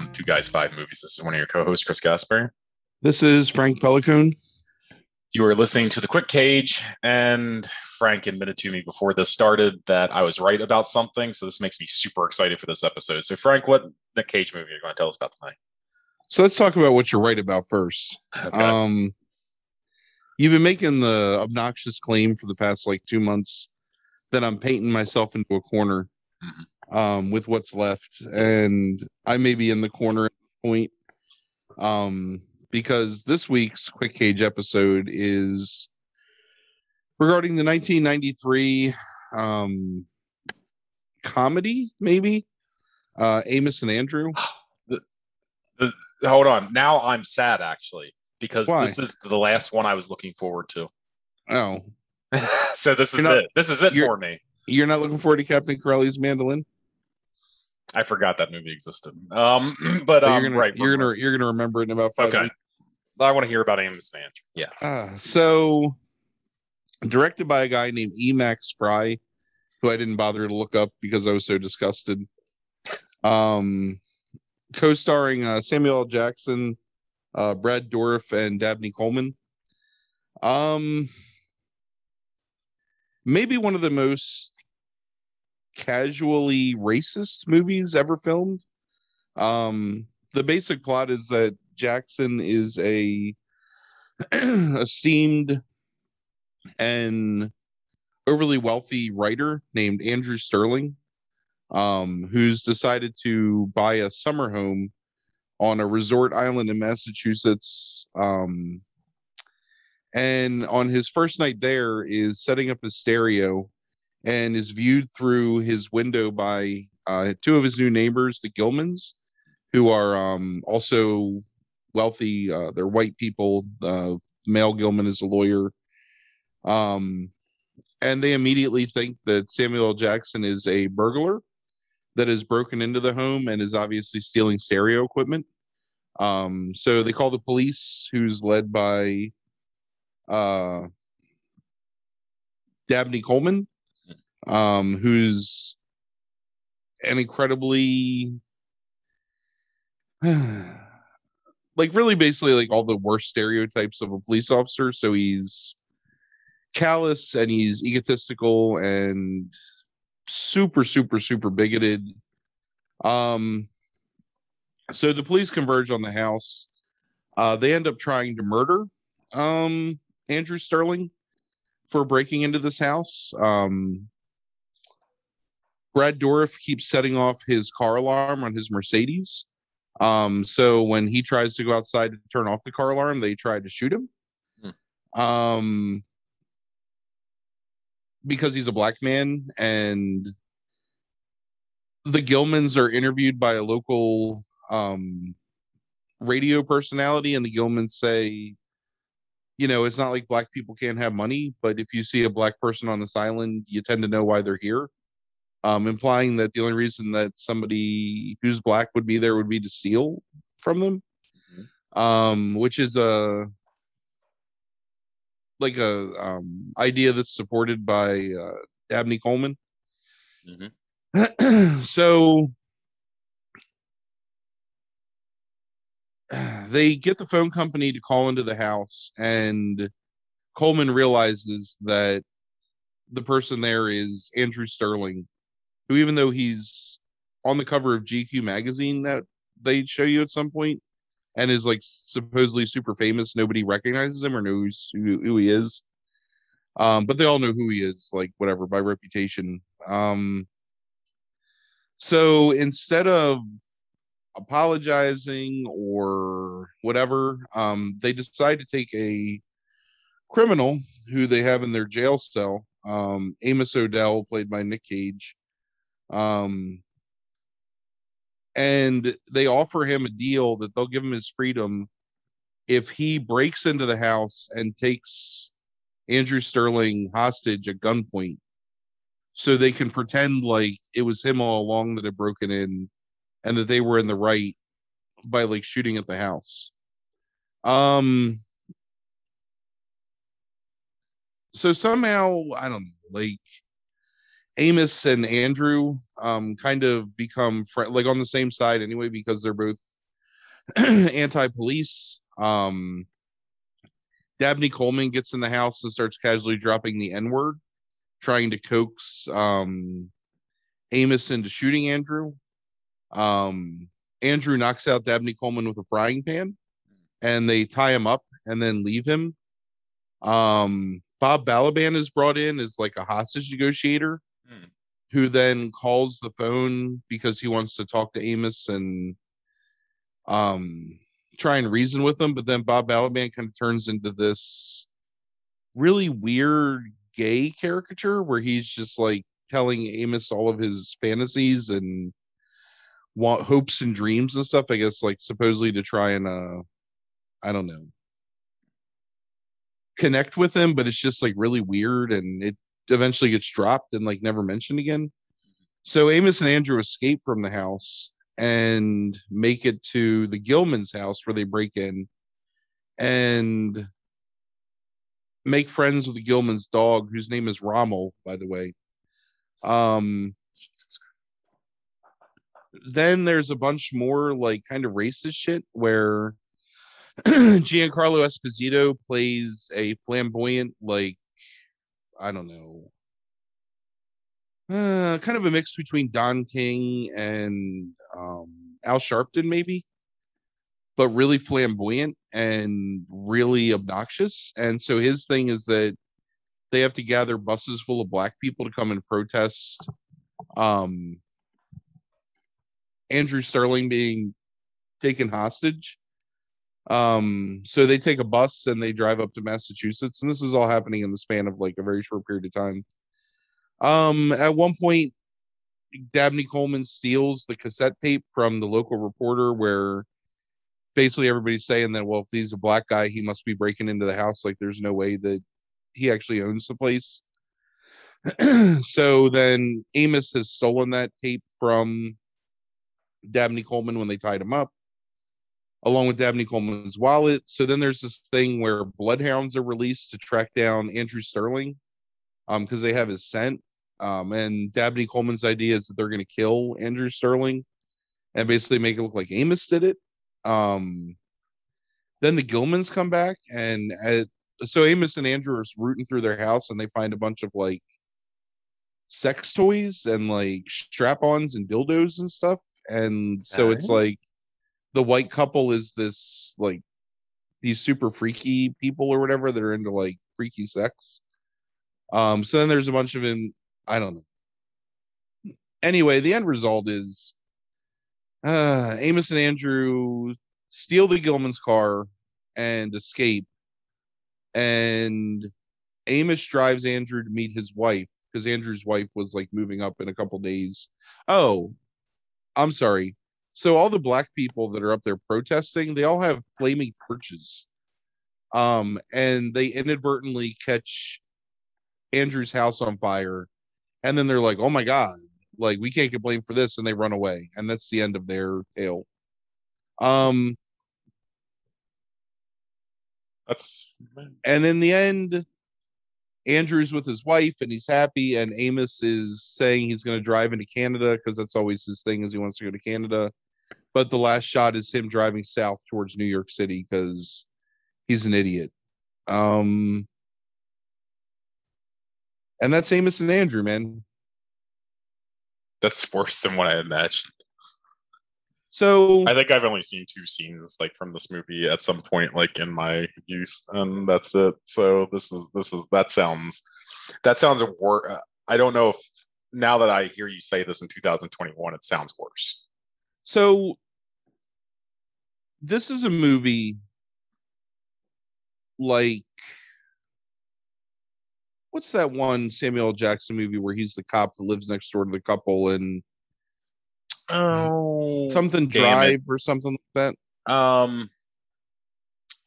Welcome to Guys Five Movies. This is one of your co-hosts, Chris Gasper. This is Frank Pelican. You are listening to the Quick Cage, and Frank admitted to me before this started that I was right about something. So this makes me super excited for this episode. So, Frank, what the Cage movie are you going to tell us about tonight? So let's talk about what you're right about first. Okay. Um, you've been making the obnoxious claim for the past like two months that I'm painting myself into a corner Mhm. Um, with what's left, and I may be in the corner at this point. Um, because this week's Quick Cage episode is regarding the 1993 um, comedy, maybe uh, Amos and Andrew. Hold on. Now I'm sad actually because Why? this is the last one I was looking forward to. Oh, so this is You're not- it. This is it for me. You're not looking forward to Captain Corelli's mandolin? I forgot that movie existed. Um, but So um, you're gonna right, you're gonna you're gonna remember it in about five okay. weeks. I want to hear about Amos and Yeah. Uh, so directed by a guy named Emax Fry, who I didn't bother to look up because I was so disgusted. Um, co-starring uh, Samuel L. Jackson, uh, Brad Dourif, and Dabney Coleman. Um, maybe one of the most casually racist movies ever filmed. Um, the basic plot is that Jackson is a esteemed and overly wealthy writer named Andrew Sterling, um, who's decided to buy a summer home on a resort island in Massachusetts. Um, and on his first night there is setting up his stereo and is viewed through his window by uh, two of his new neighbors, the Gilmans, who are um, also wealthy. Uh, they're white people. Uh, Mel Gilman is a lawyer. Um, and they immediately think that Samuel. Jackson is a burglar that has broken into the home and is obviously stealing stereo equipment. Um, so they call the police, who's led by uh, Dabney Coleman, um, who's an incredibly like really basically like all the worst stereotypes of a police officer. So he's callous and he's egotistical and super, super, super bigoted. Um, so the police converge on the house. Uh, they end up trying to murder um, Andrew Sterling for breaking into this house. Um, Brad Dourif keeps setting off his car alarm on his Mercedes. Um, so when he tries to go outside to turn off the car alarm, they try to shoot him. Um, because he's a black man, and the Gilmans are interviewed by a local um radio personality, and the Gilmans say, you know, it's not like black people can't have money, but if you see a black person on this island, you tend to know why they're here um, implying that the only reason that somebody who's black would be there would be to steal from them, um, which is a like a um, idea that's supported by uh, Dabney Coleman. so they get the phone company to call into the house, and Coleman realizes that the person there is Andrew Sterling, who, even though he's on the cover of GQ magazine that they show you at some point and is like supposedly super famous, nobody recognizes him or knows who, who he is. Um, but they all know who he is, like whatever by reputation. Um, so instead of apologizing or whatever, um, they decide to take a criminal who they have in their jail cell um, Amos Odell, played by Nick Cage. Um, and they offer him a deal that they'll give him his freedom if he breaks into the house and takes Andrew Sterling hostage at gunpoint so they can pretend like it was him all along that had broken in and that they were in the right by like shooting at the house. Um so somehow I don't know, like Amos and Andrew um kind of become fr- like on the same side anyway because they're both anti-police. Um Dabney Coleman gets in the house and starts casually dropping the N-word, trying to coax um Amos into shooting Andrew. Um Andrew knocks out Dabney Coleman with a frying pan and they tie him up and then leave him. Um Bob Balaban is brought in as like a hostage negotiator. Who then calls the phone because he wants to talk to Amos and um try and reason with him, but then Bob Balaban kind of turns into this really weird gay caricature where he's just like telling Amos all of his fantasies and want hopes and dreams and stuff, I guess like supposedly to try and uh I don't know connect with him, but it's just like really weird and it eventually gets dropped and like never mentioned again. So Amos and Andrew escape from the house and make it to the Gilman's house where they break in and make friends with the Gilman's dog, whose name is Rommel, by the way. Um then there's a bunch more like kind of racist shit where Giancarlo Esposito plays a flamboyant, like, I don't know, uh, kind of a mix between Don King and um, Al Sharpton, maybe, but really flamboyant and really obnoxious. And so his thing is that they have to gather buses full of black people to come and protest um, Andrew Sterling being taken hostage. Um, so they take a bus and they drive up to Massachusetts, and this is all happening in the span of like a very short period of time. Um, at one point, Dabney Coleman steals the cassette tape from the local reporter where basically everybody's saying that well, if he's a black guy, he must be breaking into the house. Like there's no way that he actually owns the place. so then Amos has stolen that tape from Dabney Coleman when they tied him up along with Dabney Coleman's wallet. So then there's this thing where bloodhounds are released to track down Andrew Sterling um because they have his scent. Um and Dabney Coleman's idea is that they're going to kill Andrew Sterling and basically make it look like Amos did it. Um then the Gilmans come back and at, so Amos and Andrew are rooting through their house and they find a bunch of like sex toys and like strap-ons and dildos and stuff and so it's like the white couple is this like these super freaky people or whatever that are into like freaky sex. Um, so then there's a bunch of in I don't know. Anyway, the end result is uh Amos and Andrew steal the Gilman's car and escape. And Amos drives Andrew to meet his wife because Andrew's wife was like moving up in a couple days. Oh, I'm sorry. So all the black people that are up there protesting, they all have flaming torches. Um, and they inadvertently catch Andrew's house on fire, and then they're like, "Oh my god, like we can't get blamed for this," and they run away, and that's the end of their tale. Um, That's and in the end, Andrew's with his wife and he's happy, and Amos is saying he's going to drive into Canada because that's always his thing is he wants to go to Canada. But the last shot is him driving south towards New York City because he's an idiot. Um, and that's Amos and Andrew, man. that's worse than what I imagined. So I think I've only seen two scenes like from this movie at some point, like in my youth, and that's it. So this is this is that sounds that sounds worse. I don't know if now that I hear you say this in 2021, it sounds worse. So this is a movie like what's that one Samuel Jackson movie where he's the cop that lives next door to the couple and Oh, something damn drive or something like that? Um,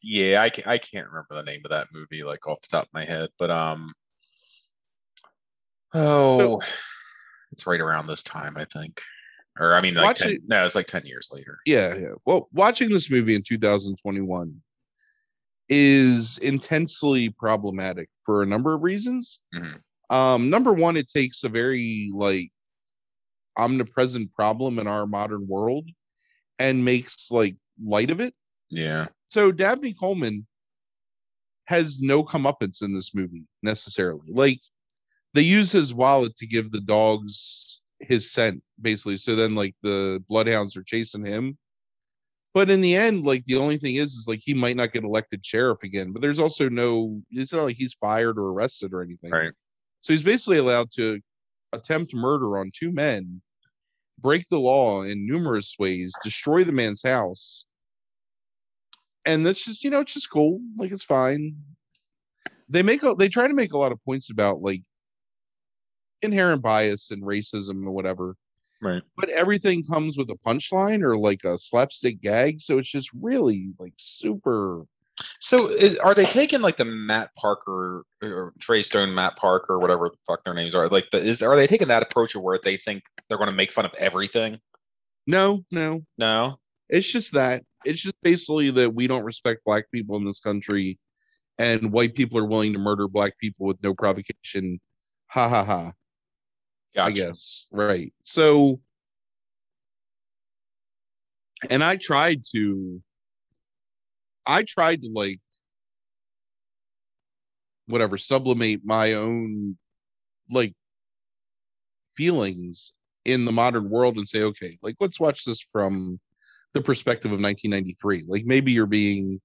yeah, I can't, I can't remember the name of that movie like off the top of my head, but um, oh, it's right around this time, I think, or I mean, like Watch 10, no, it's like ten years later. Yeah, yeah. Well, watching this movie in 2021 is intensely problematic for a number of reasons. Mhm. Um, number one, it takes a very like omnipresent problem in our modern world and makes like light of it. Yeah, So Dabney Coleman has no comeuppance in this movie necessarily. Like they use his wallet to give the dogs his scent, basically. So then like the bloodhounds are chasing him. But in the end, like the only thing is, is like he might not get elected sheriff again. But there's also no, it's not like he's fired or arrested or anything. right. So he's basically allowed to attempt murder on two men, break the law in numerous ways, destroy the man's house. And that's just, you know, it's just cool. Like it's fine. They make a, they try to make a lot of points about like inherent bias and racism and whatever, Right. but everything comes with a punchline or like a slapstick gag. So it's just really like super So is, are they taking like the Matt Parker or Trey Stone, Matt Parker, or whatever the fuck their names are? Like, the, is are they taking that approach of where they think they're going to make fun of everything? no, no, No. It's just that. It's just basically that we don't respect black people in this country and white people are willing to murder black people with no provocation. Ha ha ha. I guess. Right. So and I tried to I tried to like whatever sublimate my own like feelings in the modern world and say okay like let's watch this from the perspective of 1993 like maybe you're being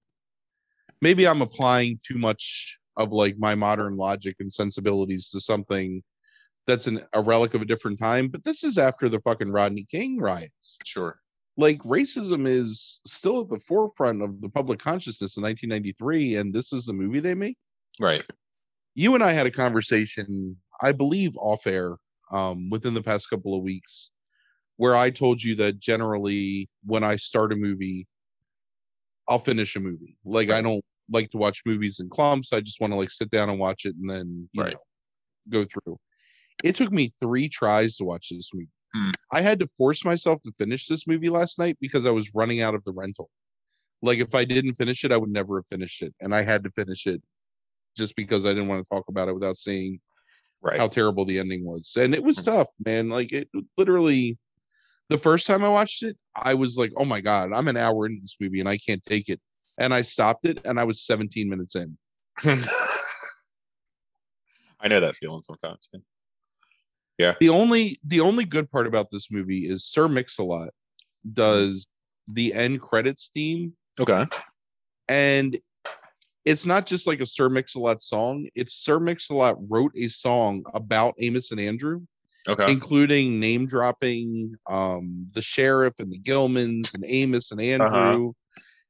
maybe i'm applying too much of like my modern logic and sensibilities to something that's an, a relic of a different time but this is after the fucking rodney king riots Sure. Like racism is still at the forefront of the public consciousness in 1993 and this is the movie they make. Right. you and i had a conversation i believe off air um, within the past couple of weeks where i told you that generally when i start a movie i'll finish a movie. Like i don't like to watch movies in clumps. I just want to like sit down and watch it and then you Right. know go through. It took me three tries to watch this movie Hmm. i had to force myself to finish this movie last night because i was running out of the rental like if i didn't finish it i would never have finished it and i had to finish it just because i didn't want to talk about it without saying Right. how terrible the ending was and it was Mhm. tough man like it literally the first time i watched it i was like oh my god i'm an hour into this movie and i can't take it and i stopped it and i was 17 minutes in I know that feeling sometimes. Yeah. the only the only good part about this movie is sir mix-a-lot does the end credits theme Okay. and it's not just like a sir mix-a-lot song it's sir mix-a-lot wrote a song about amos and andrew Okay. including name dropping um the sheriff and the Gilmans and Amos and Andrew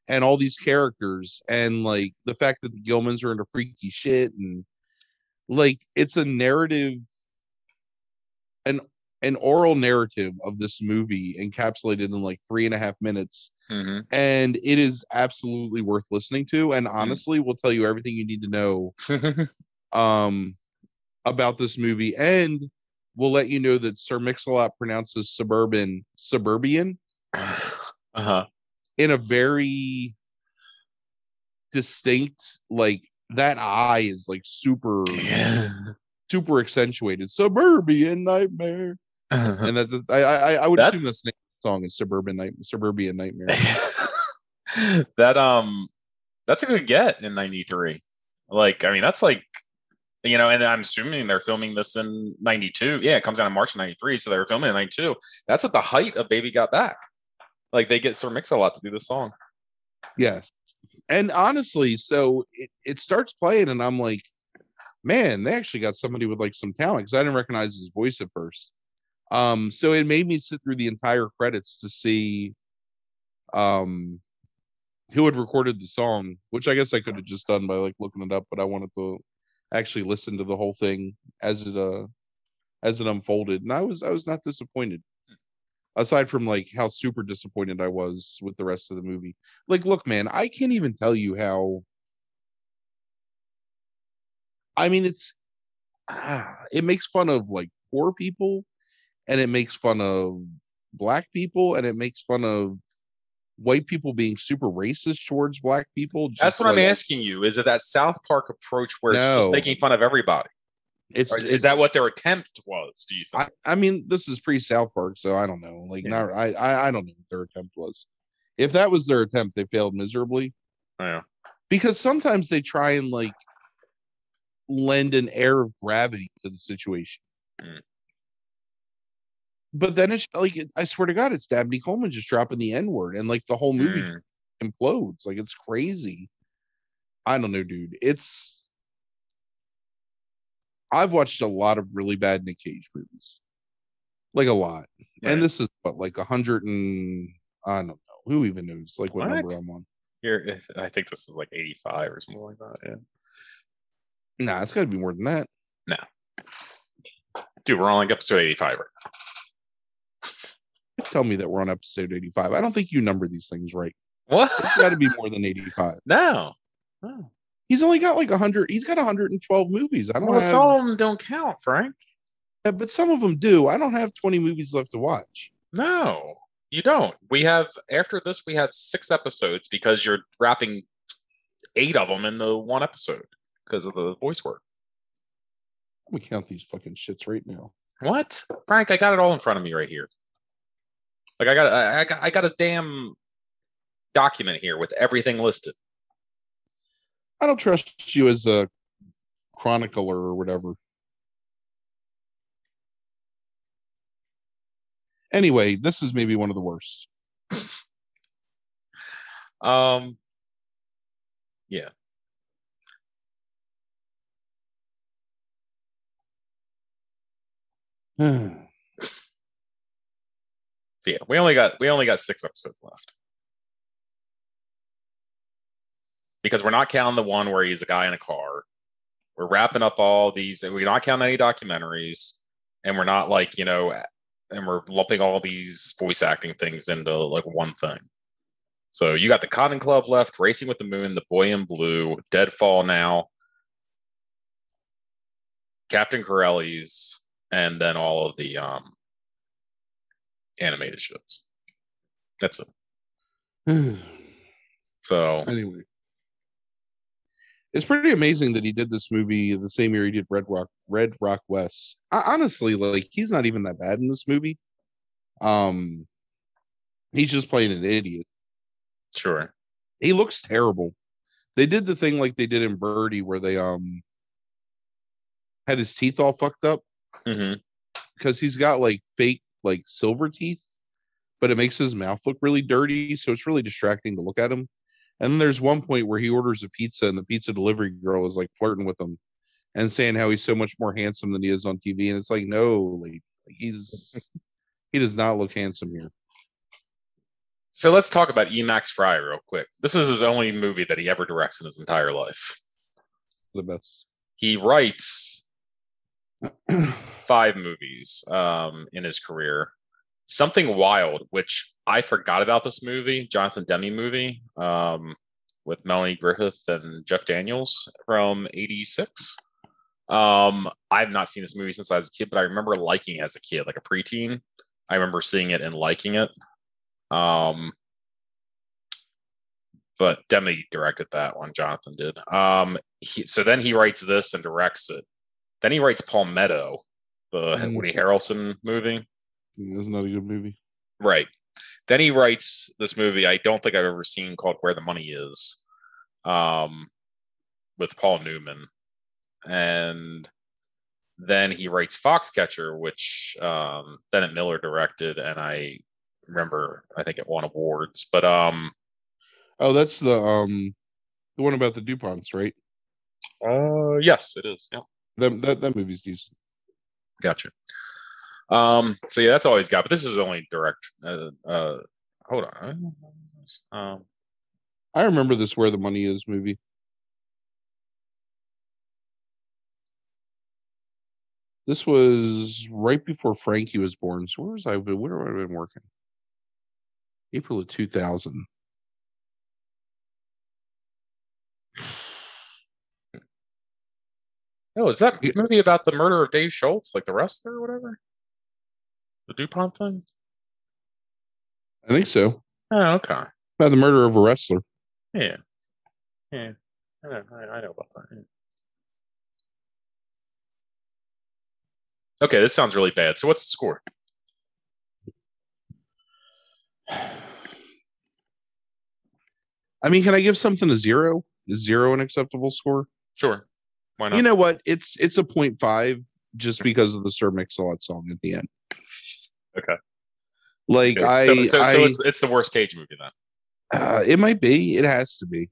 and all these characters and like the fact that the Gilmans are into freaky shit and like it's a narrative an an oral narrative of this movie encapsulated in like three and a half minutes. Hmm and it is absolutely worth listening to and honestly will tell you everything you need to know um about this movie. And we'll let you know that Sir Mix-a-Lot pronounces suburban suburban uh huh. in a very distinct like that eye is like super super accentuated. Suburban nightmare. And that, that- I I I would assume That's- that's the name of the song is suburban night suburban nightmare. That um that's a good get in 93 like i mean that's like you know and i'm assuming they're filming this in 92 yeah it comes out in march 93 so they were filming in 92 that's at the height of baby got back. Like they get sir mix a lot to do this song. Yes. And honestly, so it, it starts playing, and I'm like, man, they actually got somebody with like some talent because I didn't recognize his voice at first. Um, so it made me sit through the entire credits to see um who had recorded the song, which I guess I could have just done by like looking it up, but I wanted to actually listen to the whole thing as it uh as it unfolded, and I was I was not disappointed. Aside from like how super disappointed I was with the rest of the movie. Like, look, man, I can't even tell you how. I mean, it's ah, it makes fun of like poor people, and it makes fun of black people, and it makes fun of white people being super racist towards black people. That's what I'm asking you. Is it that South Park approach where it's just making fun of everybody? It's Or is that what their attempt was? Do you think? I, I mean, this is pre South Park, so I don't know. Like, Yeah. not I, I I don't know what their attempt was. If that was their attempt, they failed miserably yeah. because sometimes they try and like lend an air of gravity to the situation. Mm. But then it's like I swear to God, it's Dabney Coleman just dropping the N word, and like the whole movie Mm. implodes. Like it's crazy. I don't know, dude. It's I've watched a lot of really bad Nick Cage movies. Like a lot. Right. And this is what like a hundred and I don't know. Who even knows like what, number I'm on. Here, I think this is like 85 or something like that. Yeah. Nah, it's gotta be more than that. No. Dude, we're on like episode 85 right Tell me that we're on episode 85. I don't think you number these things right. now. What? It's gotta be more than 85. no. No. He's only got like 100, he's got 112 movies. I don't Well, have, some of them don't count, Frank. Yeah, but some of them do. I don't have 20 movies left to watch. No, you don't. We have after this, we have six episodes because you're wrapping eight of them into one episode because of the voice work. Let me count these fucking shits right now. What, Frank? I got it all in front of me right here. Like I got, I, I got, I got a damn document here with everything listed. I don't trust you as a chronicler or whatever. Anyway, this is maybe one of the worst. Um, yeah. So yeah, we only got we only got six episodes left. Because we're not counting the one where he's a guy in a car. We're wrapping up all these, and we're not counting any documentaries, and we're not like, you know, and we're lumping all these voice acting things into like one thing. So you got the Cotton Club left, Racing with the Moon, The Boy in Blue, Deadfall now, Captain Corelli's, and then all of the um animated shits. That's it. So anyway, it's pretty amazing that he did this movie the same year he did Red Rock Red Rock West. I, honestly, like he's not even that bad in this movie. Um, he's just playing an idiot. sure. He looks terrible. They did the thing like they did in Birdy, where they um had his teeth all fucked up hmm because he's got like fake like silver teeth, but it makes his mouth look really dirty, so it's really distracting to look at him. And then there's one point where he orders a pizza, and the pizza delivery girl is like flirting with him and saying how he's so much more handsome than he is on TV. And it's like, no, like he's he does not look handsome here. So let's talk about Emax Fry real quick. This is his only movie that he ever directs in his entire life. The best. He writes five movies um, in his career. Something Wild, which I forgot about this movie, Jonathan Demme movie um, with Melanie Griffith and Jeff Daniels from '86. Um, I've not seen this movie since I was a kid, but I remember liking it as a kid, like a preteen. I remember seeing it and liking it. Um, but Demme directed that one. Jonathan did. Um, he, so then he writes this and directs it. Then he writes Palmetto, the Mm. Woody Harrelson movie. It's not a good movie. Right. Then he writes this movie I don't think I've ever seen called Where the Money Is, um, with Paul Newman, and then he writes Foxcatcher, which um, Bennett Miller directed, and I remember I think it won awards. But um, Oh, that's the um the one about the Duponts, right? uh, yes, it is. Yeah. That that, that movie's decent. Gotcha. Um, so yeah, that's all he's got. But this is only direct. Uh, uh hold on. Um, I remember this Where the Money Is movie. This was right before Frankie was born. So where was I? Where would I have been working? April of 2000. Oh, is that Yeah. movie about the murder of Dave Schultz, like the wrestler or whatever? The DuPont thing? I think so. Oh, okay. About the murder of a wrestler. Yeah. Yeah. I know, I, know about that. yeah. Okay, this sounds really bad. So what's the score? I mean, can I give something a zero? Is zero an acceptable score? Sure. Why not? You know what? It's it's a 0.5 just because of the Sir Mix-a-Lot song at the end. Okay. Like Okay, I, so, so, so it's, it's the worst Cage movie then. uh, it might be. It has to be.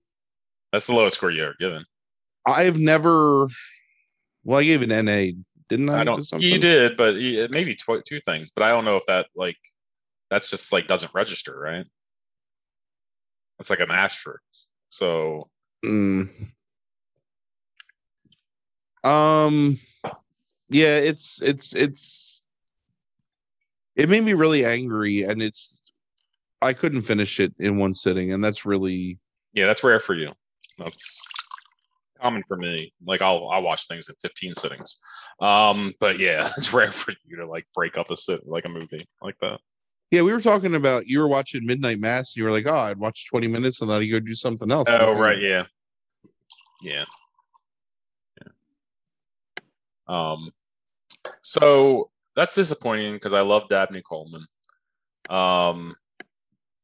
That's the lowest score you ever given. I've never. Well, I gave an NA, didn't I? I don't. You did, but maybe tw- two things. But I don't know if that like that's just like doesn't register, right? It's like an asterisk. So Mm. Um. Yeah, it's it's it's. It made me really angry, and it's. I couldn't finish it in one sitting, and that's really yeah, that's rare for you. That's common for me. Like I'll I'll watch things in 15 sittings. Um, but yeah, it's rare for you to like break up a sit like a movie like that. Yeah, we were talking about you were watching Midnight Mass. And you were like, "Oh, I'd watch twenty minutes and then I'd go do something else." Oh right, yeah, yeah. Um, so that's disappointing because I love Dabney Coleman. Um,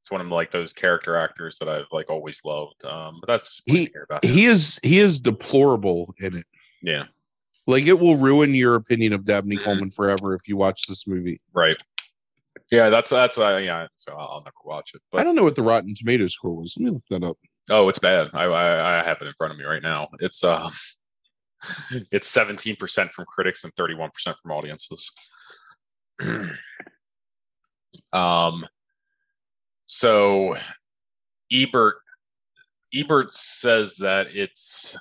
it's one of like those character actors that I've like always loved. Um, but that's He- to hear about. He is he is deplorable in it. yeah, Like it will ruin your opinion of Dabney Mhm. Coleman forever if you watch this movie. right. Yeah, that's that's uh, yeah. So I'll never watch it. But I don't know what the Rotten Tomato score was. Let me look that up. oh, it's bad. I, I I have it in front of me right now. It's uh, it's seventeen percent from critics and thirty one percent from audiences. um, so Ebert Ebert says that it's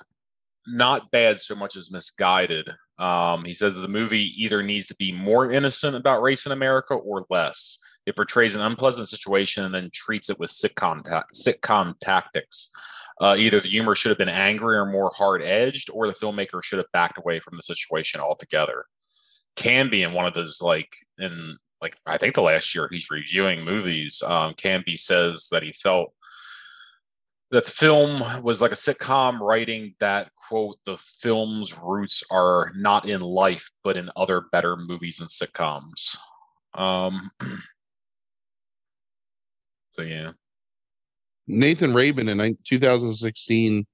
not bad so much as misguided. Um, he says that the movie either needs to be more innocent about race in America or less. It portrays an unpleasant situation and then treats it with sitcom ta- sitcom tactics. Uh, either the humor should have been angry or more hard edged, or the filmmaker should have backed away from the situation altogether. Canby in one of those, like in like I think the last year he's reviewing movies. Um, Canby says that he felt that the film was like a sitcom writing that quote the film's roots are not in life but in other better movies and sitcoms um so yeah Nathan Rabin in 2016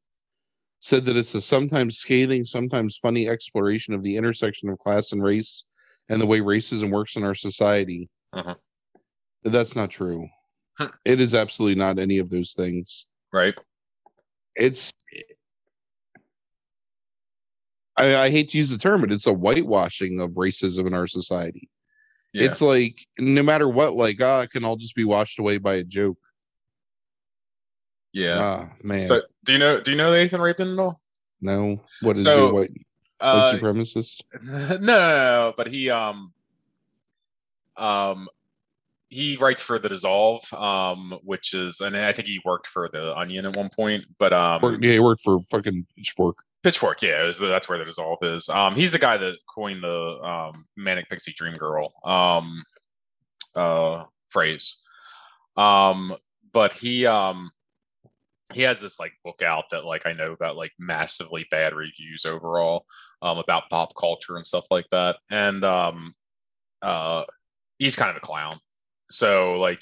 said that it's a sometimes scathing, sometimes funny exploration of the intersection of class and race and the way racism works in our society. Uh-huh. That's not true. Huh. It is absolutely not any of those things. right It's I, I hate to use the term, but it's a whitewashing of racism in our society. yeah It's like no matter what, like ah, it can all just be washed away by a joke. Yeah Ah, man, so do you know do you know nathan rabin at all no. What is So, it? White, uh, supremacist? no, no, no, but he um um he writes for the dissolve um which is and i think he worked for the onion at one point but um yeah, he worked for fucking Pitchfork. pitchfork yeah was, that's where the dissolve is um he's the guy that coined the um manic pixie dream girl um uh phrase um but he um he has this like book out that like I know got like massively bad reviews overall um about pop culture and stuff like that. And um uh he's kind of a clown. So like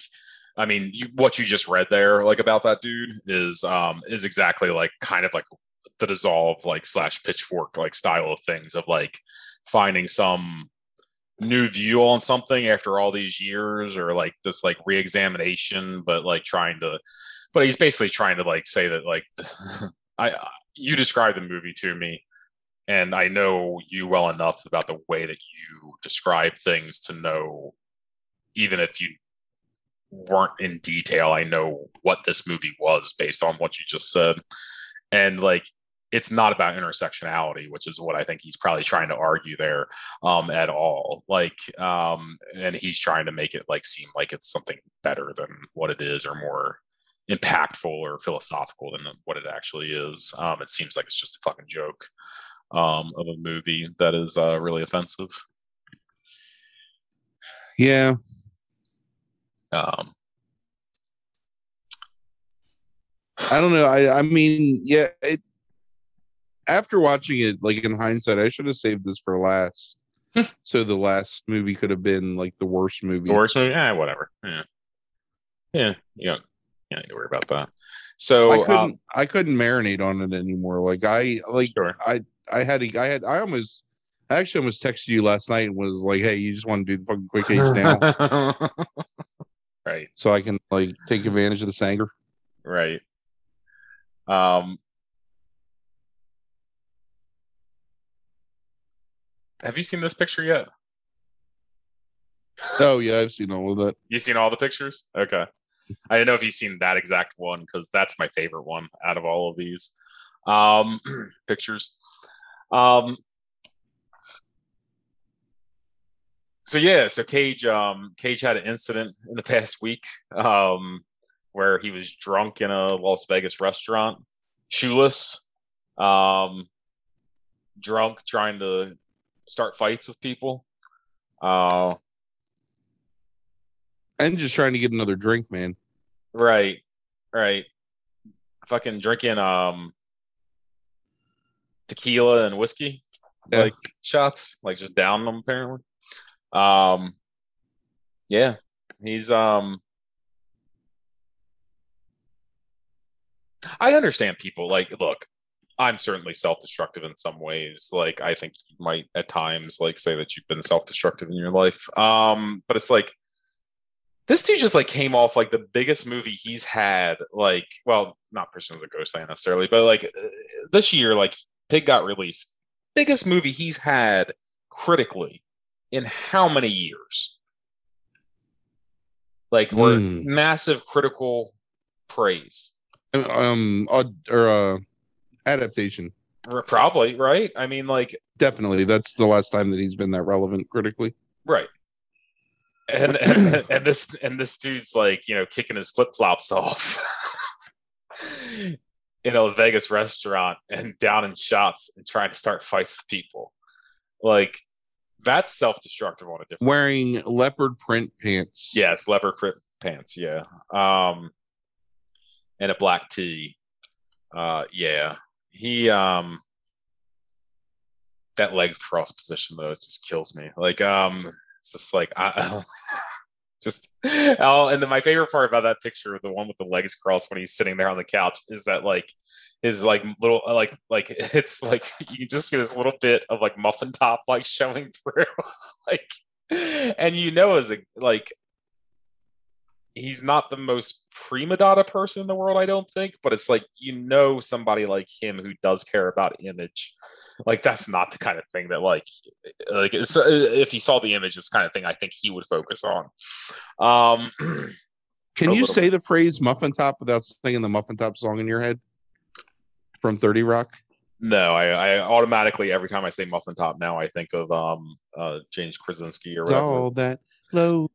I mean you, what you just read there like about that dude is um is exactly like kind of like the dissolve like slash pitchfork like style of things of like finding some new view on something after all these years or like this like re-examination but like trying to but he's basically trying to like say that like I you described the movie to me and I know you well enough about the way that you describe things to know even if you weren't in detail I know what this movie was based on what you just said and like it's not about intersectionality, which is what I think he's probably trying to argue there um, at all. Like, um, and he's trying to make it like seem like it's something better than what it is, or more impactful or philosophical than what it actually is. Um, it seems like it's just a fucking joke um, of a movie that is uh, really offensive. Yeah. Um, I don't know. I I mean, yeah, it after watching it, like in hindsight, I should have saved this for last. so the last movie could have been like the worst movie. the worst movie, eh, whatever. Yeah, yeah, don't, you don't need to worry about that. So I couldn't um, I couldn't marinate on it anymore. Like I like sure. I I had I had I almost I actually almost texted you last night and was like, hey, you just want to do the fucking quick cage now right, so I can like take advantage of this anger. right. Um, have you seen this picture yet? Oh yeah, I've seen all of that. You seen all the pictures? Okay. I don't know if you've seen that exact one because that's my favorite one out of all of these um, pictures. Um, so yeah, so Cage, um, Cage had an incident in the past week um, where he was drunk in a Las Vegas restaurant, shoeless, um, drunk, trying to start fights with people. Uh, And just trying to get another drink, man. Right. Right. Fucking drinking um tequila and whiskey Yeah. like shots, like just down them apparently. Um yeah. He's um I understand people like look, I'm certainly self-destructive in some ways. Like I think you might at times like say that you've been self-destructive in your life. Um but it's like this dude just like came off like the biggest movie he's had like well not Prisoners of Ghost Land necessarily but like uh, this year like pig got released biggest movie he's had critically in how many years like we're Hmm. massive critical praise Um, uh, or uh, adaptation. Probably right i mean like Definitely, that's the last time that he's been that relevant critically. Right. And, and and this and this dude's like, you know, kicking his flip flops off in a Vegas restaurant and down in shots and trying to start fights with people. Like that's self destructive on a different Wearing leopard print pants. Yes, leopard print pants, yeah. Um and a black tee. Uh yeah. He um that legs cross position though, it just kills me. Like um it's just like I just oh and then my favorite part about that picture, the one with the legs crossed when he's sitting there on the couch, is that like his like little uh, like like it's like you just see this little bit of like muffin top like showing through like and you know as a like he's not the most prima donna person in the world, I don't think, but it's like you know somebody like him who does care about image. Like that's not the kind of thing that like like it's, uh, if he saw the image, it's the kind of thing I think he would focus on. Um, Can you say the phrase muffin top without singing the muffin top song in your head from 30 Rock? no, I, I automatically every time I say muffin top now, I think of um uh James Krasinski or It's whatever. all that low,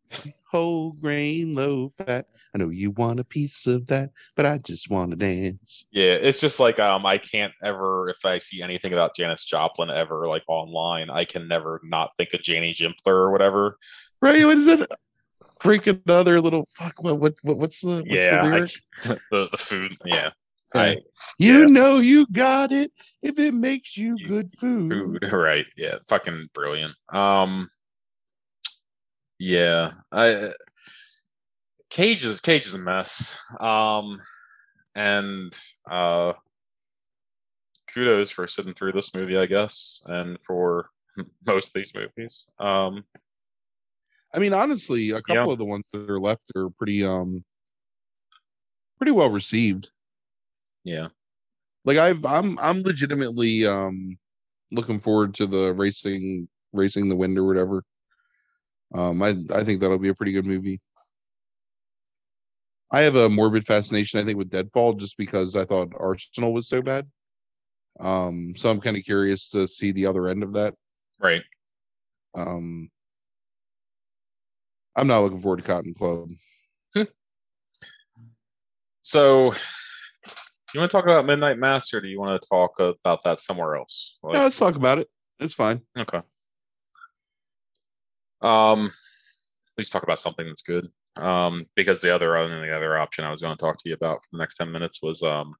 whole grain, low fat. I know you want a piece of that, but I just want to dance. Yeah, it's just like um I can't ever if I see anything about Janis Joplin ever like online, I can never not think of Janie Jimpler or whatever. Right? What is it? Break another little fuck. What? What? what what's the? What's yeah, the I, the the food. Yeah, Yeah. I You yeah. know you got it if it makes you You- good food. food. Right. Yeah, fucking brilliant. Um, yeah, I Cage is Cage is a mess. Um, and uh, kudos for sitting through this movie, I guess, and for most of these movies. Um, I mean, honestly, a couple Yeah. of the ones that are left are pretty um pretty well received. yeah. Like I've I'm I'm legitimately um looking forward to the racing racing the wind or whatever. Um I I think that'll be a pretty good movie. I have a morbid fascination, I think, with Deadfall just because I thought Arsenal was so bad. Um, so I'm kind of curious to see the other end of that. Right. Um, I'm not looking forward to Cotton Club. So, you want to talk about Midnight Mass, or do you want to talk about that somewhere else? Like- Yeah, let's talk about it. It's fine. Okay. Um, please talk about something that's good. Um, because the other only the other option I was going to talk to you about for the next ten minutes was um,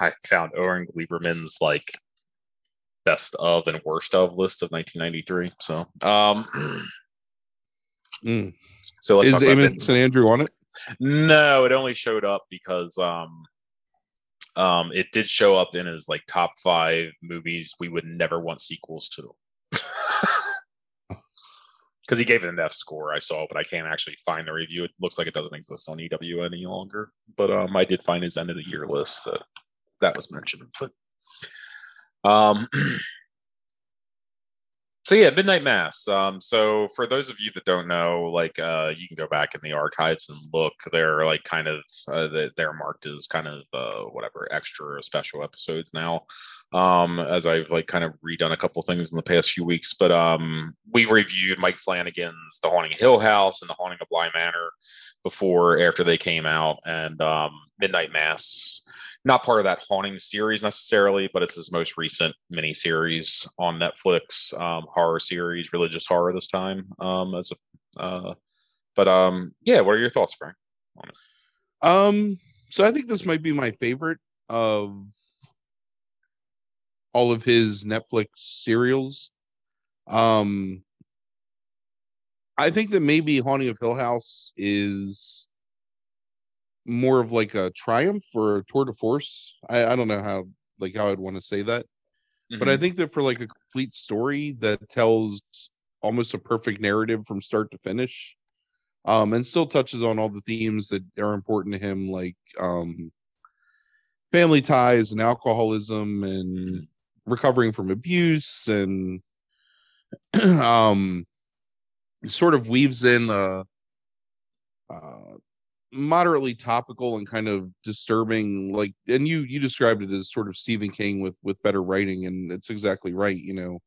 I found Owen Gleiberman's like best of and worst of list of 1993. So um, Mm. so let's Is talk about Amos Mid- and Andrew on it? no, it only showed up because um um it did show up in his like top five movies we would never want sequels to. Because he gave it an F score, I saw, but I can't actually find the review. It looks like it doesn't exist on EW any longer. But um I did find his end of the year list that that was mentioned. But um so yeah, Midnight Mass. Um, so for those of you that don't know, like uh, you can go back in the archives and look. They're like kind of uh, they- they're marked as kind of uh, whatever extra special episodes now. Um, as I've like kind of redone a couple things in the past few weeks, but um, we reviewed Mike Flanagan's The Haunting of Hill House and The Haunting of Bly Manor before after they came out, and um, Midnight Mass not part of that haunting series necessarily, but it's his most recent mini series on Netflix, um, horror series, religious horror this time. Um, as a, uh, but um, yeah, what are your thoughts, Frank? Um, so I think this might be my favorite of all of his Netflix serials. Um, I think that maybe Haunting of Hill House is more of like a triumph or a tour de force. I, I don't know how like how I'd want to say that, but I think that for like a complete story that tells almost a perfect narrative from start to finish, um, and still touches on all the themes that are important to him, like um, family ties and alcoholism and recovering from abuse and um sort of weaves in a, uh moderately topical and kind of disturbing like and you you described it as sort of Stephen King with with better writing and it's exactly right you know.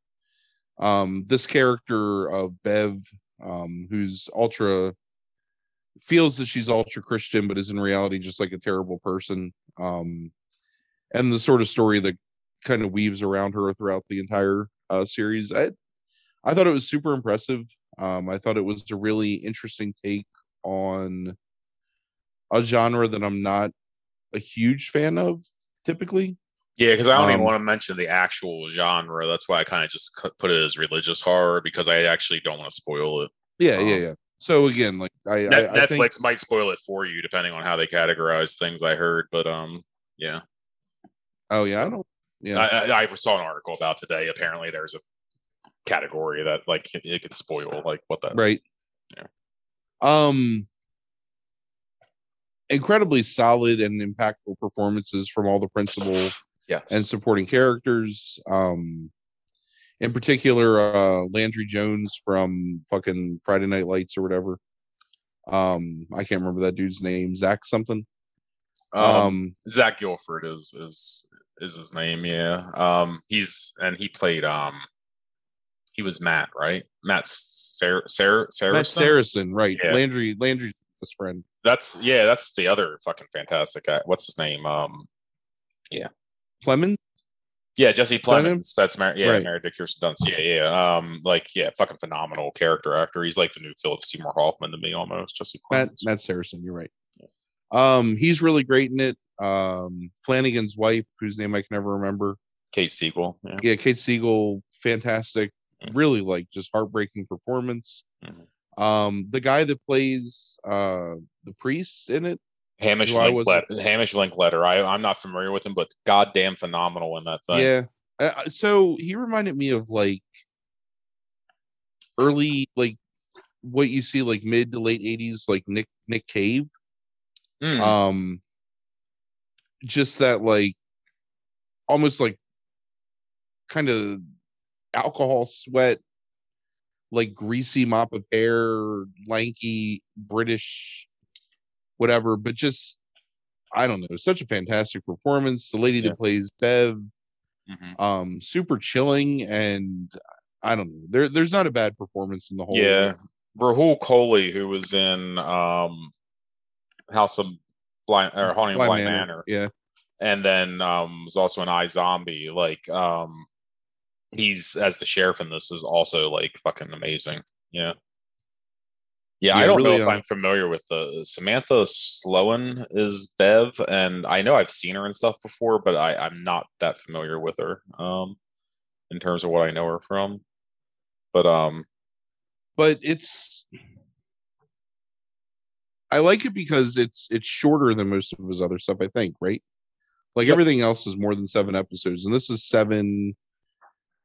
Um this character of Bev um who's ultra feels that she's ultra Christian but is in reality just like a terrible person um and the sort of story that kind of weaves around her throughout the entire uh, series. I I thought it was super impressive. Um, I thought it was a really interesting take on a genre that I'm not a huge fan of typically. Yeah, because I don't even Um, want to mention the actual genre. That's why I kind of just put it as religious horror because I actually don't want to spoil it. Yeah, yeah, Um, yeah. So again, like I, Net- I, I Netflix think might spoil it for you depending on how they categorize things. I heard, but um, yeah, oh yeah, I don't yeah. I, I, saw an article about today. Apparently, there's a category that like it, it could spoil like what the right Yeah. um incredibly solid and impactful performances from all the principal yes and supporting characters um in particular uh landry jones from fucking friday night lights or whatever um i can't remember that dude's name zach something um, um Zach Gilford is is is his name. Yeah. Um, he's and he played um, he was Matt, right? Matt Sarah Sarah Sarah. Matt Saracen, right Yeah. landry landry's best friend That's yeah. That's the other fucking fantastic guy. What's his name? Um, yeah, clemens yeah, Jesse that him? Plemons. That's married. Yeah, Right. married to Kirsten Dunst. Yeah, yeah. Um, like yeah, fucking phenomenal character actor. He's like the new Philip Seymour Hoffman to me almost. Jesse Matt Plemons. Matt Saracen, you're right. Um, he's really great in it. Um, Flanagan's wife, whose name I can never remember. Kate Siegel. Yeah. Yeah, Kate Siegel, fantastic. Mhm. Really like just heartbreaking performance. Mhm. Um, the guy that plays uh the priest in it, Hamish Linklater. Hamish Linklater. I I'm not familiar with him, but goddamn phenomenal in that thing. yeah. Uh, so he reminded me of like early like what you see like mid to late 80s like Nick Nick Cave. Mm. um just that like almost like kind of alcohol sweat like greasy mop of hair lanky british whatever but just i don't know such a fantastic performance the lady Yeah. that plays bev Mhm. Um, super chilling, and I don't know. There, there's not a bad performance in the whole. Yeah. Rahul Kohli, who was in um House of Blind or Haunting of Bly Blind Manor, Manor, Yeah, and then um was also an iZombie. Like um he's as the sheriff in this is also like fucking amazing. Yeah. Yeah, I don't know if uh, I'm familiar with the Samantha Sloyan is Bev, and I know I've seen her and stuff before, but I, I'm not that familiar with her um in terms of what I know her from. But um but it's. I like it because it's it's shorter than most of his other stuff. I think, right? Like Yep. everything else is more than seven episodes, and this is seven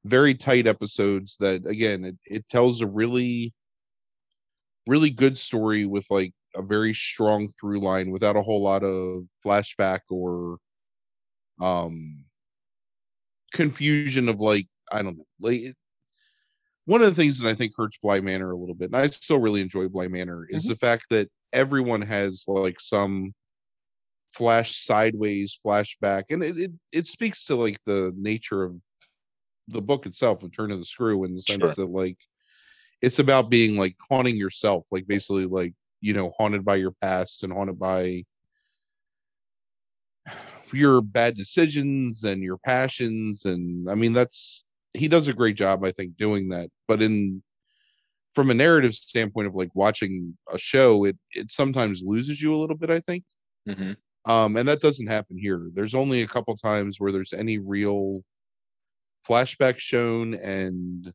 very tight episodes. That again, it, it tells a really, really good story with like a very strong through line without a whole lot of flashback or um confusion of like I don't know, like it- one of the things that I think hurts Bly Manor a little bit, and I still really enjoy Bly Manor, is the fact that everyone has like some flash sideways flashback, and it, it it speaks to like the nature of the book itself of Turn of the Screw in the sense Sure. that like it's about being like haunting yourself, like basically like you know haunted by your past and haunted by your bad decisions and your passions and i mean that's he does a great job i think doing that but in from a narrative standpoint of like watching a show it it sometimes loses you a little bit i think. Mhm. um and that doesn't happen here. There's only a couple times where there's any real flashback shown and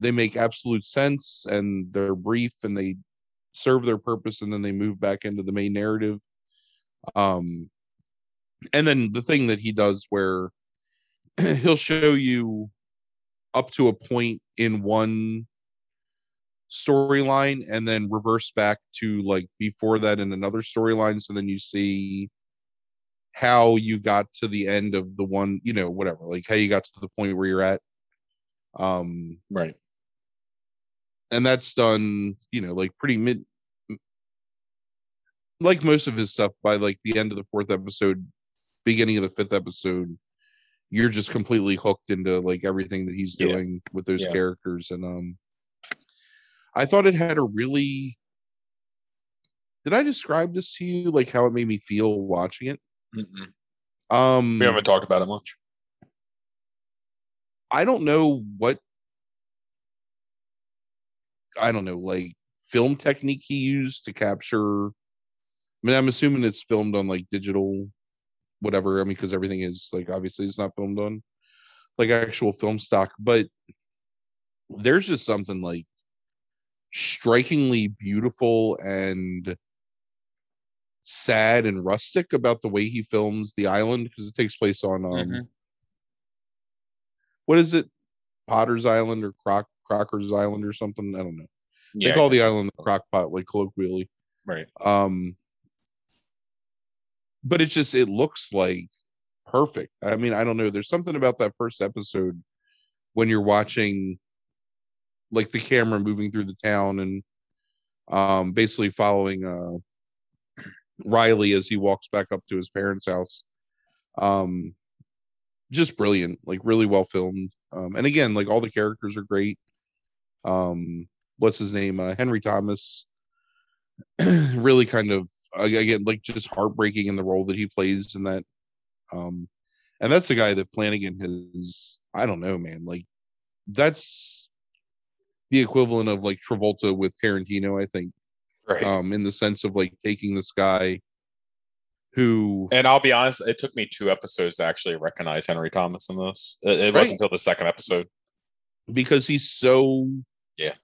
they make absolute sense and they're brief and they serve their purpose and then they move back into the main narrative. Um and then the thing that he does where he'll show you up to a point in one storyline and then reverse back to like before that in another storyline so then you see how you got to the end of the one you know whatever like how you got to the point where you're at um Right. and that's done you know like pretty mid like most of his stuff by like the end of the fourth episode beginning of the fifth episode you're just completely hooked into like everything that he's Yeah. doing with those Yeah. characters and um i thought it had a really did i describe this to you like how it made me feel watching it Mm-mm. um We haven't talked about it much. I don't know what I don't know, like film technique he used to capture. I mean, I'm assuming it's filmed on like digital, whatever. I mean, because everything is like obviously it's not filmed on like actual film stock, but there's just something like strikingly beautiful and sad and rustic about the way he films the island because it takes place on um Mhm. what is it potter's island or croc crockett's island or something i don't know Yeah. they call the island the crock pot like colloquially right. um but it's just it looks like perfect i mean i don't know there's something about that first episode when you're watching like the camera moving through the town and um basically following uh riley as he walks back up to his parents house. Um just brilliant like really well filmed. Um and again like all the characters are great. Um what's his name? Uh, henry thomas. Really kind of again like just heartbreaking in the role that he plays in that. Um and that's the guy that flanagan has i don't know man like that's the equivalent of like travolta with tarantino i think Right. um in the sense of like taking this guy who and I'll be honest, it took me two episodes to actually recognize Henry Thomas in this. It, it Right. wasn't until the second episode. because he's so Yeah.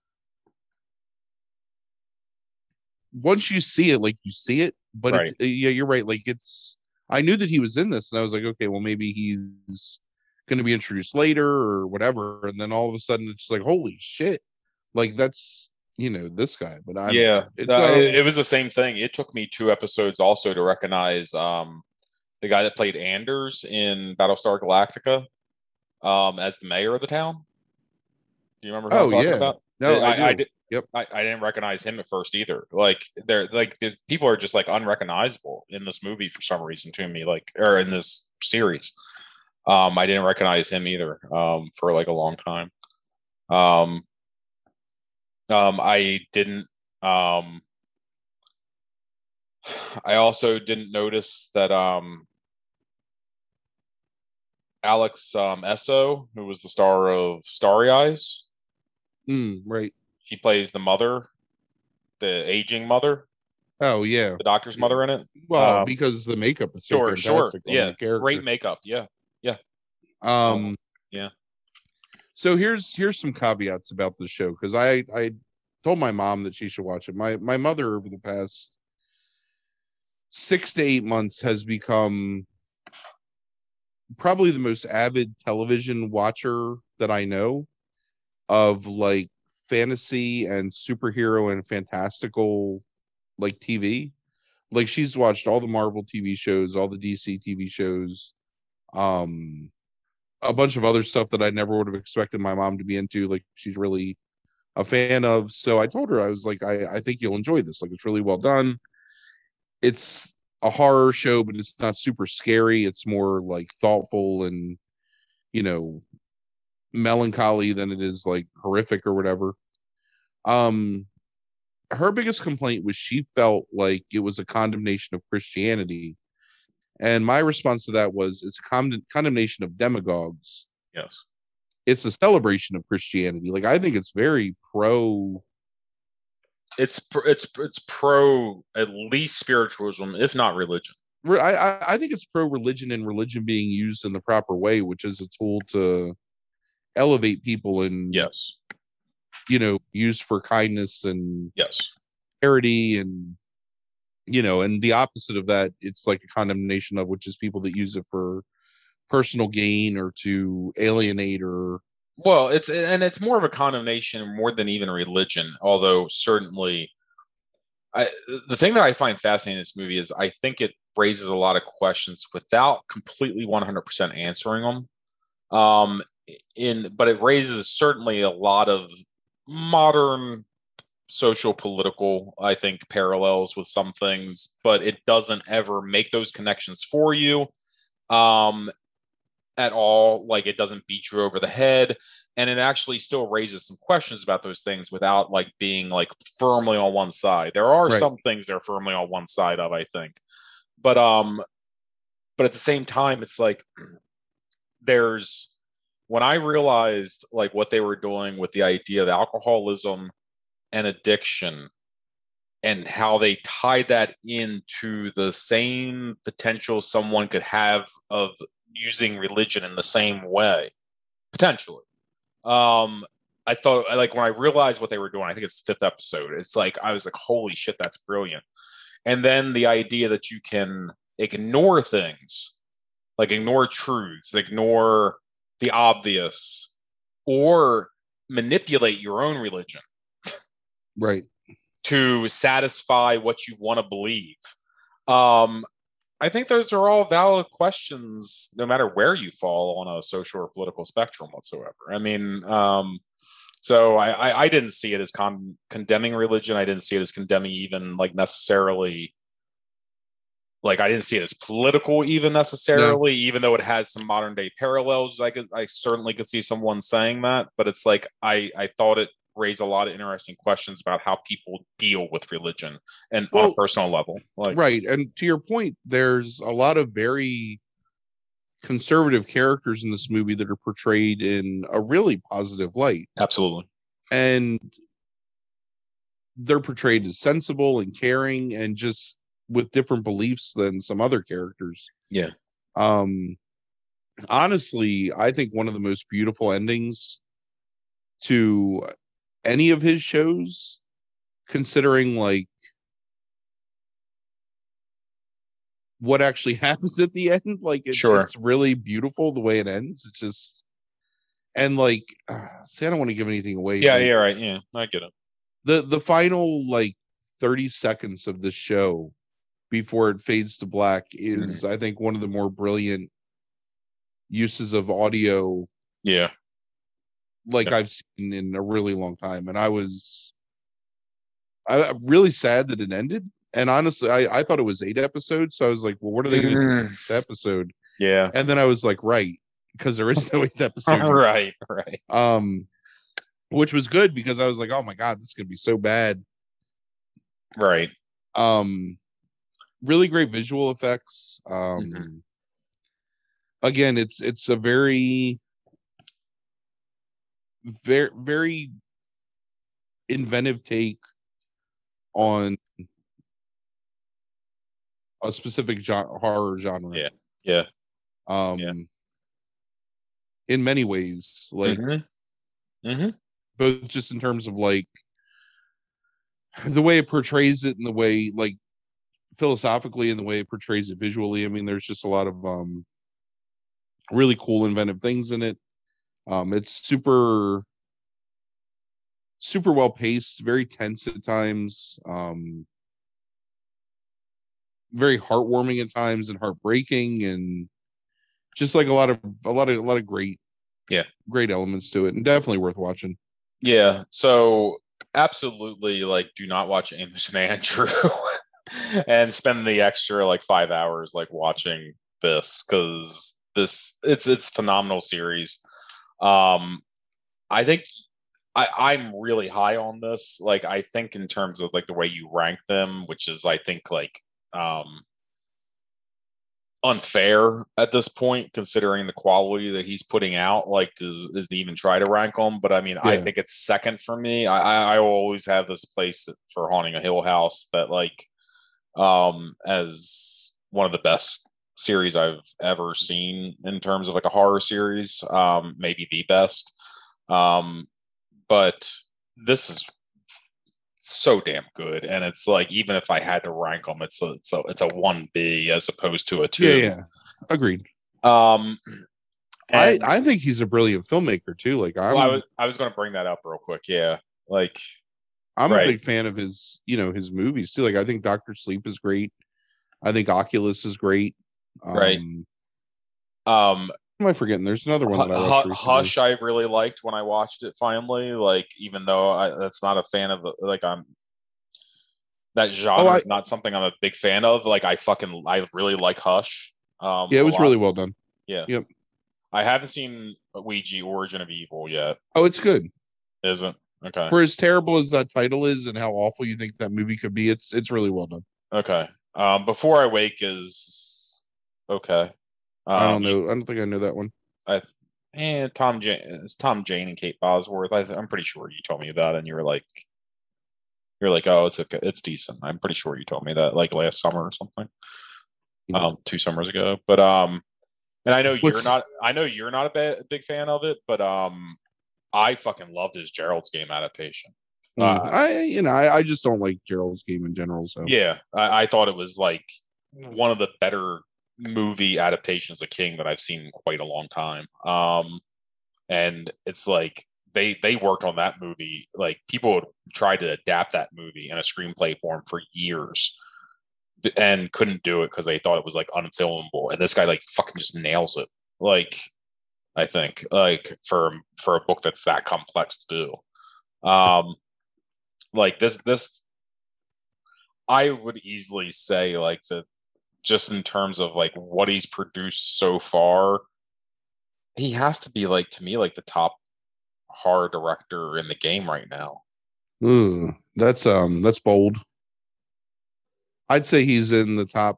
once you see it like you see it but it's, uh, yeah you're right like it's i knew that he was in this and i was like okay well maybe he's going to be introduced later or whatever and then all of a sudden it's like holy shit like that's you know this guy but i yeah, it's, uh, um, it, it was the same thing. It took me two episodes also to recognize um, the guy that played Anders in Battlestar Galactica um, as the mayor of the town. Do you remember? Oh, yeah. About? no I, i, I did. Yep. I, I didn't recognize him at first either. Like they're like the people are just like unrecognizable in this movie for some reason to me, like or in this series. Um, I didn't recognize him either um, for like a long time. Um, um, I didn't. Um, I also didn't notice that um, Alex um, Essoe, who was the star of Starry Eyes, Mm, right. he plays the mother, the aging mother, Oh yeah. the doctor's mother in it. Well, Um, because the makeup is so Sure, sure, yeah, great makeup, yeah, yeah. Um Yeah. So here's here's some caveats about the show because I I told my mom that she should watch it. My my mother over the past six to eight months has become probably the most avid television watcher that I know of like fantasy and superhero and fantastical like TV. Like she's watched all the Marvel TV shows, all the DC TV shows, um a bunch of other stuff that I never would have expected my mom to be into. Like she's really a fan of. So I told her I was like, I, I think you'll enjoy this. Like it's really well done. It's a horror show, but it's not super scary. It's more like thoughtful and you know melancholy than it is like horrific or whatever. Um her biggest complaint was she felt like it was a condemnation of Christianity. And my response to that was it's a con- condemnation of demagogues. Yes. It's a celebration of Christianity. Like I think it's very pro It's it's it's pro at least spiritualism, if not religion. I, I I think it's pro religion and religion being used in the proper way, which is a tool to elevate people and Yes. you know used for kindness and Yes. charity and you know and the opposite of that it's like a condemnation of which is people that use it for personal gain or to alienate or Well, it's and it's more of a condemnation more than even religion, although certainly I the thing that I find fascinating in this movie is I think it raises a lot of questions without completely 100% answering them. Um in but it raises certainly a lot of modern social political I think parallels with some things, but it doesn't ever make those connections for you. Um at all like it doesn't beat you over the head and it actually still raises some questions about those things without like being like firmly on one side there are Right. some things they're firmly on one side of i think but um but at the same time it's like there's when i realized like what they were doing with the idea of alcoholism and addiction and how they tie that into the same potential someone could have of using religion in the same way potentially. Um i thought like when i realized what they were doing i think it's the fifth episode it's like i was like holy shit that's brilliant. And then the idea that you can ignore things like ignore truths ignore the obvious or manipulate your own religion right to satisfy what you want to believe. Um, I think those are all valid questions, no matter where you fall on a social or political spectrum whatsoever. I mean, um, so I, I, I didn't see it as con- condemning religion. I didn't see it as condemning even like necessarily. Like I didn't see it as political even necessarily, even though it has some modern day parallels. I could I certainly could see someone saying that, but it's like I I thought it raised a lot of interesting questions about how people deal with religion and on a personal level. Like right and to your point there's a lot of very conservative characters in this movie that are portrayed in a really positive light absolutely. and they're portrayed as sensible and caring and just with different beliefs than some other characters Yeah. um honestly i think one of the most beautiful endings to any of his shows considering like what actually happens at the end like it's, Sure. it's really beautiful the way it ends it's just and like uh, see i don't want to give anything away Yeah, yeah, right. Yeah, I get it. the the final like 30 seconds of the show before it fades to black is i think one of the more brilliant uses of audio Yeah. Like Yeah. i've seen in a really long time and i was I, I'm really sad that it ended and honestly I, I thought it was eight episodes so i was like well what are they going to do Mm. episode Yeah. and then i was like right because there is no eighth episode. right, right. Um, which was good because I was like, oh my god, this is gonna be so bad. Right. Um, really great visual effects. Um, Mhm. again, it's it's a very, very very inventive take on a specific genre, horror genre. Yeah. Yeah. Um, Yeah. in many ways, like Mhm. Mhm. both just in terms of like the way it portrays it and the way like philosophically and the way it portrays it visually i mean there's just a lot of um really cool inventive things in it um it's super super well paced very tense at times um very heartwarming at times and heartbreaking and just like a lot of a lot of a lot of great Yeah. great elements to it and definitely worth watching Yeah. So absolutely like do not watch Amos and Andrew and spend the extra like five hours like watching this because this it's it's phenomenal series. Um I think I, I'm really high on this. Like I think in terms of like the way you rank them, which is I think like um unfair at this point considering the quality that he's putting out like does is to even try to rank them? But i mean i think it's second for me. I i, always have this place for haunting a hill house that like um as one of the best series i've ever seen in terms of like a horror series um maybe the best um but this is so damn good and it's like even if i had to rank them it's a it's a, it's a 1b as opposed to a 2 yeah yeah agreed um I, I think he's a brilliant filmmaker too. Like I'm, well, I was I was going to bring that up real quick. Yeah, like I'm right. a big fan of his, you know, his movies too. Like I think Doctor Sleep is great. I think Oculus is great. Right. Um, um, am I forgetting? There's another one that I watched recently. Hush, I really liked when I watched it finally. Like, even though I, that's not a fan of, like, I'm that genre Oh, I- is not something I'm a big fan of. Like, I fucking, I really like Hush. Um, Yeah, it was really well done. Yeah. Yep. I haven't seen Ouija Origin of Evil yet. Oh, it's good. Isn't okay. For as terrible as that title is and how awful you think that movie could be, it's it's really well done. Okay. Um, Before I Wake is okay. I don't Um, know. I don't think I know that one. I And Tom Jane, it's Tom Jane and Kate Bosworth. I, I'm pretty sure you told me that, and you were like, you're like, oh, it's okay, it's decent. I'm pretty sure you told me that like last summer or something, Yeah. um, two summers ago. But um, and I know you're What's- not, I know you're not a ba- big fan of it, but um, I fucking loved his Gerald's Game adaptation. Mm, uh, I you know I, I just don't like Gerald's game in general. So Yeah, I, I thought it was like one of the better movie adaptations of King that I've seen in quite a long time. Um, and it's like they they worked on that movie. Like people would try to adapt that movie in a screenplay form for years, and couldn't do it because they thought it was like unfilmable. And this guy like fucking just nails it. Like I think like for for a book that's that complex to do. Um, like this this I would easily say like that just in terms of like what he's produced so far, he has to be like to me like the top horror director in the game right now. Ugh, that's um that's bold. I'd say he's in the top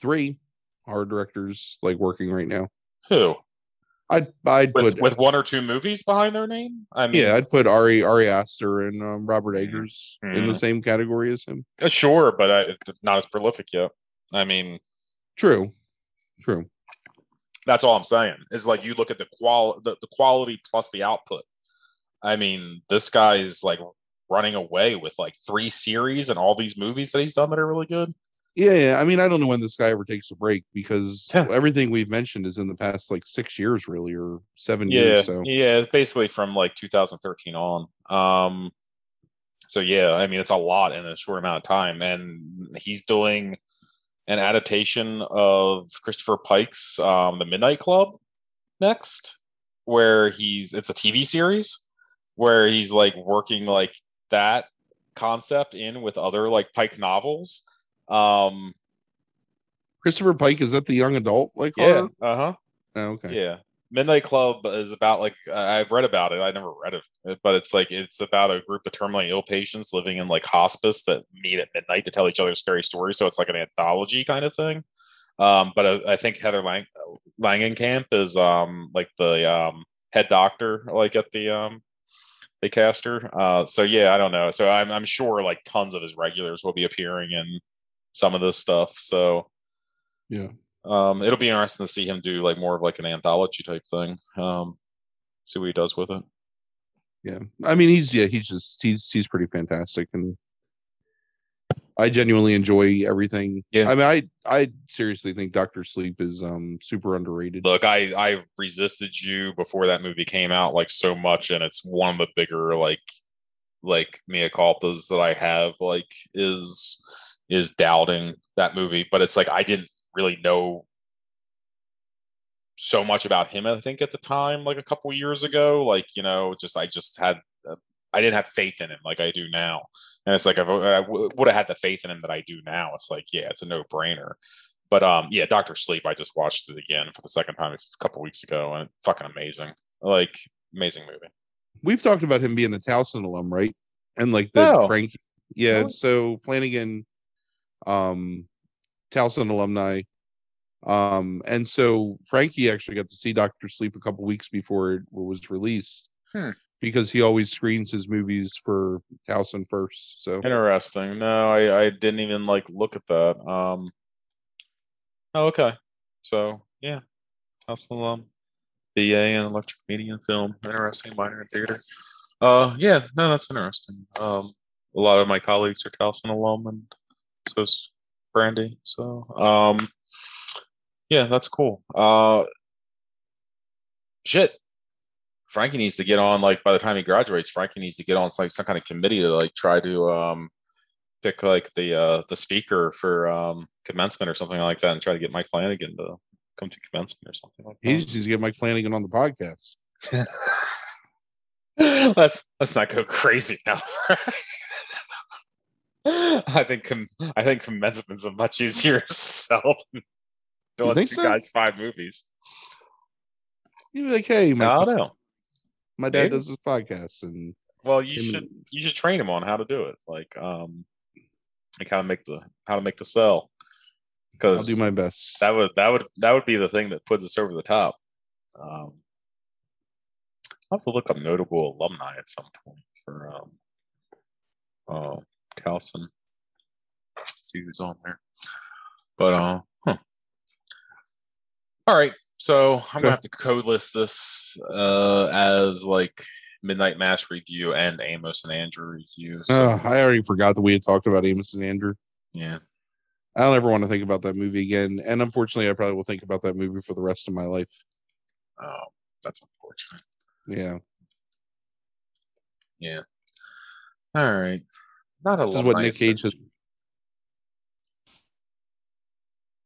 three horror directors like working right now. Who? I'd I'd With put with one or two movies behind their name? I mean yeah I'd put Ari Ari Aster and um, Robert Mhm. Eggers in the Mhm. same category as him. uh, sure, but I, not as prolific yet. I mean, True, true. that's all I'm saying. Is like you look at the qual the, the quality plus the output. I mean, this guy is like running away with like three series and all these movies that he's done that are really good. Yeah, yeah. I mean, I don't know when this guy ever takes a break because everything we've mentioned is in the past like six years, really, or seven yeah years. So yeah basically from like 2013 on um so yeah i mean it's a lot in a short amount of time and he's doing an adaptation of christopher pike's um the midnight club next where he's it's a tv series where he's like working like that concept in with other like pike novels. Um Christopher Pike is that the young adult like yeah uh-huh. Oh, okay. yeah Midnight Club is about like I've read about it. I never read it, but it's like it's about a group of terminally ill patients living in like hospice that meet at midnight to tell each other scary stories. So it's like an anthology kind of thing. Um, but I, I think Heather Lang- Langenkamp is um like the um head doctor like at the um they cast. Uh, so yeah, I don't know. So I'm I'm sure like tons of his regulars will be appearing in some of this stuff. So Yeah. Um, it'll be interesting to see him do like more of like an anthology type thing. Um, see what he does with it. Yeah. I mean, he's yeah, he's just he's he's pretty fantastic, and I genuinely enjoy everything. Yeah. I mean, I I seriously think Doctor Sleep is um super underrated. Look, I I resisted you before that movie came out like so much, and it's one of the bigger like like mea culpas that I have like is is doubting that movie. But it's like I didn't really know so much about him. I think at the time, like a couple years ago, like you know, just I just had uh, I didn't have faith in him like I do now. And it's like if I would have had the faith in him that I do now. It's like yeah, it's a no brainer. But um, yeah, Doctor Sleep. I just watched it again for the second time a couple weeks ago, and fucking amazing. Like amazing movie. We've talked about him being a Towson alum, right? And like the Oh. Frank, yeah. So Flanagan, um, Towson alumni, um, and so Frankie actually got to see Doctor Sleep a couple weeks before it was released, Hmm. because he always screens his movies for Towson first. So Interesting. No, I I didn't even like look at that. Um. Oh, okay. So yeah, House alum, BA in electric media and film. Interesting. Minor in theater. Uh, yeah. No, that's interesting. Um, a lot of my colleagues are Towson alum, and so is Brandy. So um, yeah, that's cool. Uh, shit. Frankie needs to get on like by the time he graduates, Frankie needs to get on like some kind of committee to like try to um pick like the uh the speaker for um commencement or something like that and try to get Mike Flanagan to come to commencement or something like that. he just needs to get Mike Flanagan on the podcast. let's let's not go crazy now. I think com- I think commencement's a much easier sell than doing think two so? guys five movies. You'd like, hey, my, I don't know. my dad maybe. does this podcast, and Well, you should and- you should train him on how to do it, like um, like how to make the how to make the sell. Because I'll do my best. that would that would that would be the thing that puts us over the top. Um, I'll have to look up notable alumni at some point for um, uh, Towson. See who's on there. But uh, huh. all right. So I'm gonna have to code list this uh as like Midnight Mass review and Amos and Andrew review. So Uh, I already forgot that we had talked about Amos and Andrew. yeah, I don't ever want to think about that movie again. And unfortunately, I probably will think about that movie for the rest of my life. oh, that's unfortunate. Yeah. Yeah. All right. Not a lot. This is what Nick Cage has.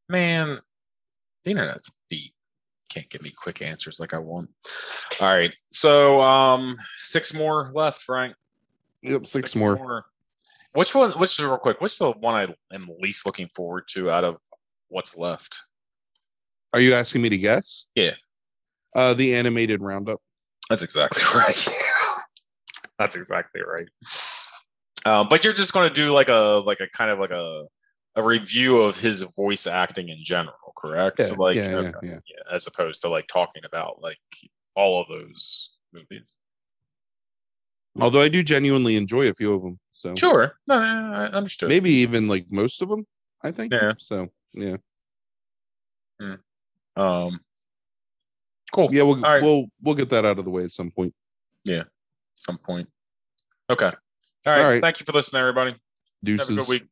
Man, the internet's beat. Can't give me quick answers like I want. All right. So um six more left, Frank. Yep, six, more. Which one which is real quick, what's the one I am least looking forward to out of what's left? Are you asking me to guess? Yeah. Uh, the animated roundup. That's exactly right. That's exactly right. Um, but you're just going to do like a like a kind of like a a review of his voice acting in general, correct? Yeah, like yeah, okay, yeah, yeah. as opposed to like talking about like all of those movies. Although I do genuinely enjoy a few of them. So Sure, no, I I understood. maybe even like most of them. I think. Yeah. So yeah, Um, cool. yeah. We'll All right. we'll we'll get that out of the way at some point. Yeah, some point. Okay. All right. All right. Thank you for listening, everybody. Have Deuces. a good week.